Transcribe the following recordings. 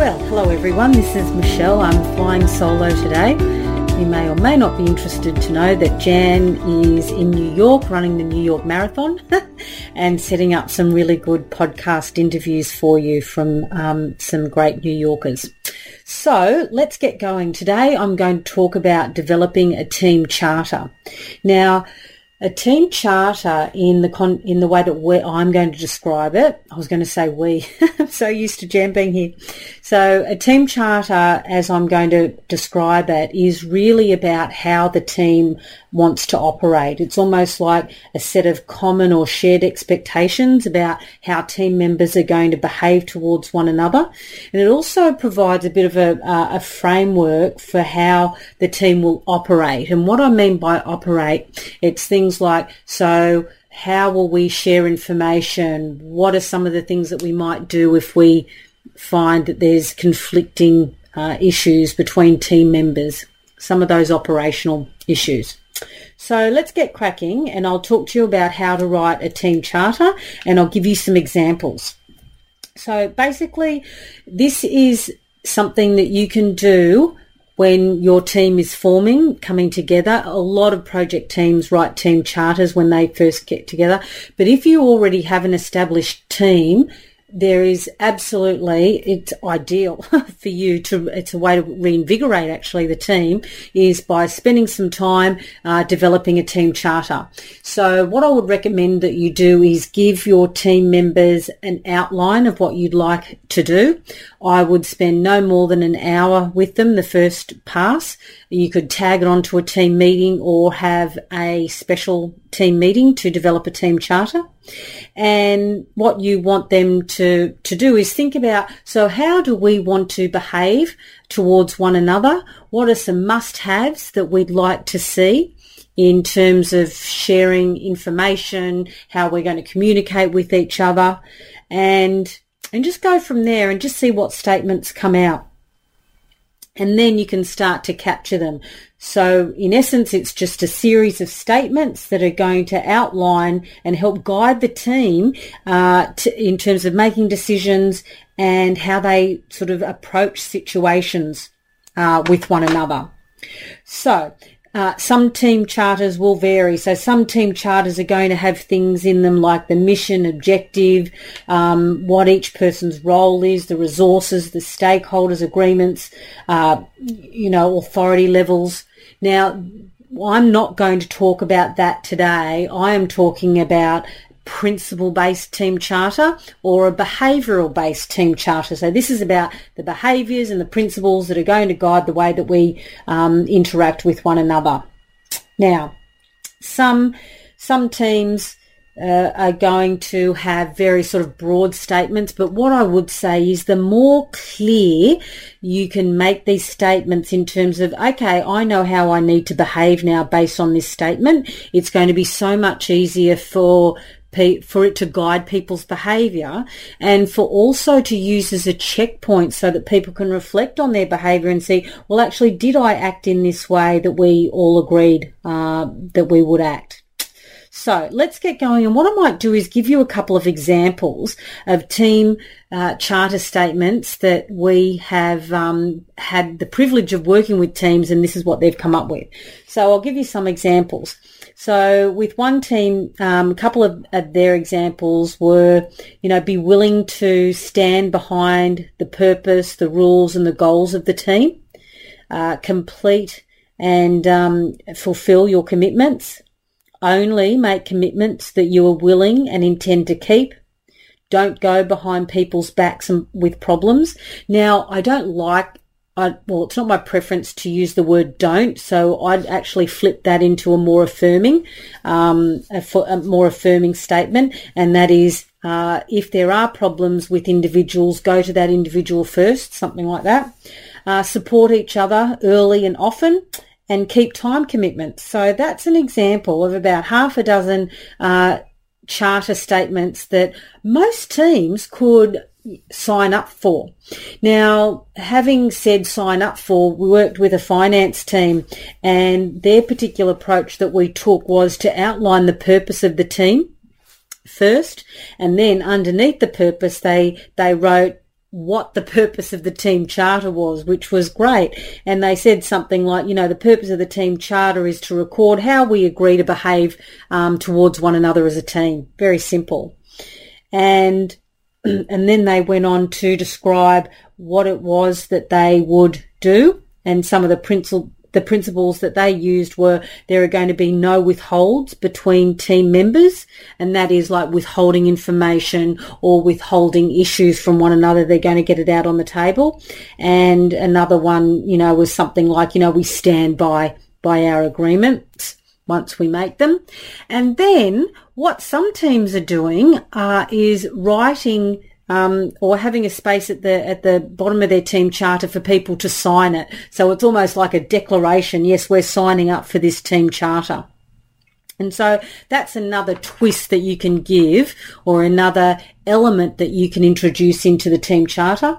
Well, hello everyone, this is Michelle. I'm flying solo today. You may or may not be interested to know that Jan is in New York running the New York Marathon and setting up some really good podcast interviews for you from um, some great New Yorkers. So let's get going. Today I'm going to talk about developing a team charter. Now, a team charter in the con- in the way that I'm going to describe it. I was going to say we. I'm so used to Jan being here. So a team charter, as I'm going to describe it, is really about how the team wants to operate. It's almost like a set of common or shared expectations about how team members are going to behave towards one another. And it also provides a bit of a, uh, a framework for how the team will operate. And what I mean by operate, it's things like, so how will we share information? What are some of the things that we might do if we find that there's conflicting uh, issues between team members? Some of those operational issues. So let's get cracking and I'll talk to you about how to write a team charter and I'll give you some examples. So basically this is something that you can do when your team is forming, coming together. A lot of project teams write team charters when they first get together. But if you already have an established team, there is absolutely it's ideal for you to it's a way to reinvigorate actually the team is by spending some time uh, developing a team charter. So what i would recommend that you do is give your team members an outline of what you'd like to do. I would spend no more than an hour with them the first pass. You could tag it onto a team meeting or have a special team meeting to develop a team charter. And what you want them to, to do is think about, so how do we want to behave towards one another? What are some must-haves that we'd like to see? in terms of sharing information, how we're going to communicate with each other and and just go from there and just see what statements come out and then you can start to capture them. So in essence, it's just a series of statements that are going to outline and help guide the team uh, to, in terms of making decisions and how they sort of approach situations uh, with one another. So uh, some team charters will vary. So some team charters are going to have things in them like the mission, objective, um, what each person's role is, the resources, the stakeholders agreements, uh, you know, authority levels. Now, I'm not going to talk about that today. I am talking about principle-based team charter or a behavioural-based team charter. So this is about the behaviours and the principles that are going to guide the way that we um, interact with one another. Now, some some teams uh, are going to have very sort of broad statements, but what I would say is the more clear you can make these statements in terms of, okay, I know how I need to behave now based on this statement, it's going to be so much easier for for it to guide people's behaviour and for also to use as a checkpoint so that people can reflect on their behaviour and see, well, actually, did I act in this way that we all agreed uh, that we would act? So let's get going. And what I might do is give you a couple of examples of team uh, charter statements that we have um, had the privilege of working with teams, and this is what they've come up with. So I'll give you some examples. So with one team, um, a couple of, of, their examples were, you know, be willing to stand behind the purpose, the rules and the goals of the team, uh, complete and um, fulfill your commitments, only make commitments that you are willing and intend to keep, don't go behind people's backs with problems. Now, I don't like I, well, it's not my preference to use the word don't, so I'd actually flip that into a more affirming, um, a, a more affirming statement, and that is uh, if there are problems with individuals, go to that individual first, something like that. uh, support each other early and often, and keep time commitments. So that's an example of about half a dozen uh, charter statements that most teams could sign up for. Now, having said sign up for, we worked with a finance team and their particular approach that we took was to outline the purpose of the team first and then underneath the purpose they they wrote what the purpose of the team charter was, which was great. And they said something like, you know, the purpose of the team charter is to record how we agree to behave um, towards one another as a team. Very simple. And and then they went on to describe what it was that they would do and some of the principal the principles that they used were there are going to be no withholds between team members and that is like withholding information or withholding issues from one another they're going to get it out on the table. And another one you know was something like you know we stand by by our agreements once we make them. And then what some teams are doing uh, is writing um, or having a space at the at the bottom of their team charter for people to sign it. So it's almost like a declaration. Yes, we're signing up for this team charter. And so that's another twist that you can give or another element that you can introduce into the team charter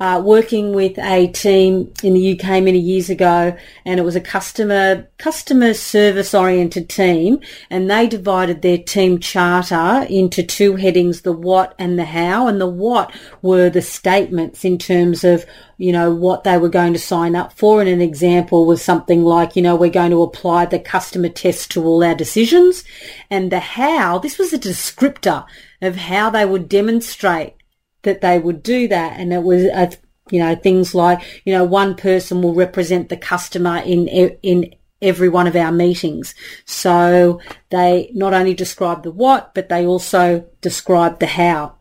uh, working with a team in the UK many years ago, and it was a customer customer service oriented team, and they divided their team charter into two headings: the what and the how. And the what were the statements in terms of you know what they were going to sign up for. And an example was something like, you know, we're going to apply the customer test to all our decisions, and the how. This was a descriptor of how they would demonstrate that they would do that. And it was, uh, you know, things like, you know, one person will represent the customer in, in every one of our meetings. So they not only describe the what, but they also describe the how.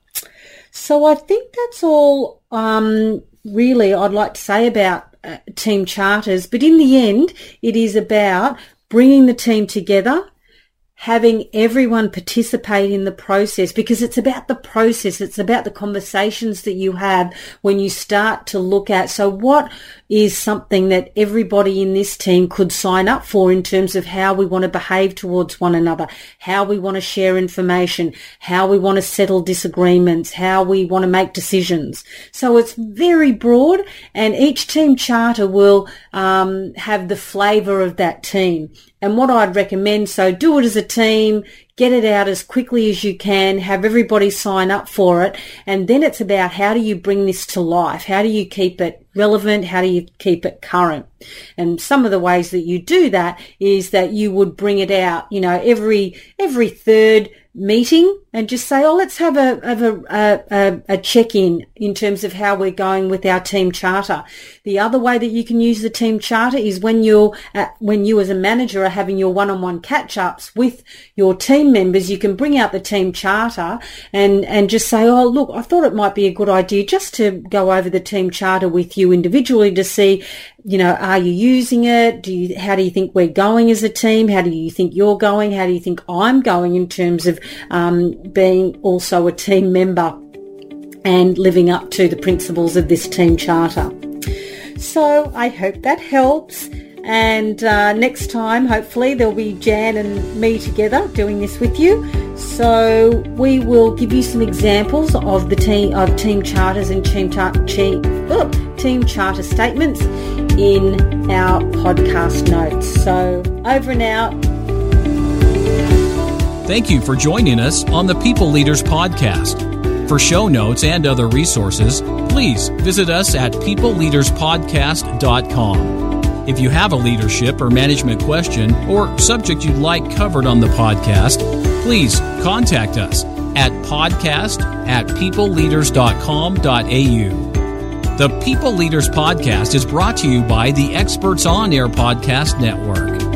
So I think that's all, um, really I'd like to say about uh, team charters. But in the end, it is about bringing the team together, having everyone participate in the process because it's about the process. It's about the conversations that you have when you start to look at, so what is something that everybody in this team could sign up for in terms of how we want to behave towards one another, how we want to share information, how we want to settle disagreements, how we want to make decisions. So it's very broad and each team charter will um, have the flavour of that team. And what I'd recommend, so do it as a team, get it out as quickly as you can, have everybody sign up for it. And then it's about how do you bring this to life? How do you keep it relevant? How do you keep it current? And some of the ways that you do that is that you would bring it out, you know, every, every third meeting and just say, oh, let's have a have a, a, a check in in terms of how we're going with our team charter. The other way that you can use the team charter is when you're uh, when you as a manager are having your one on one catch ups with your team members, you can bring out the team charter and and just say, oh, look, I thought it might be a good idea just to go over the team charter with you individually to see you know, are you using it? Do you, how do you think we're going as a team? How do you think you're going? How do you think I'm going in terms of um, being also a team member and living up to the principles of this team charter? So I hope that helps. And uh, next time, hopefully, there'll be Jan and me together doing this with you. So we will give you some examples of the team of team charters and team, char- team, oh, team charter statements in our podcast notes. So over and out. Thank you for joining us on the People Leaders Podcast. For show notes and other resources, please visit us at peopleleaderspodcast.com. If you have a leadership or management question or subject you'd like covered on the podcast, please contact us at podcast at peopleleaders.com.au. The People Leaders Podcast is brought to you by the Experts on Air Podcast Network.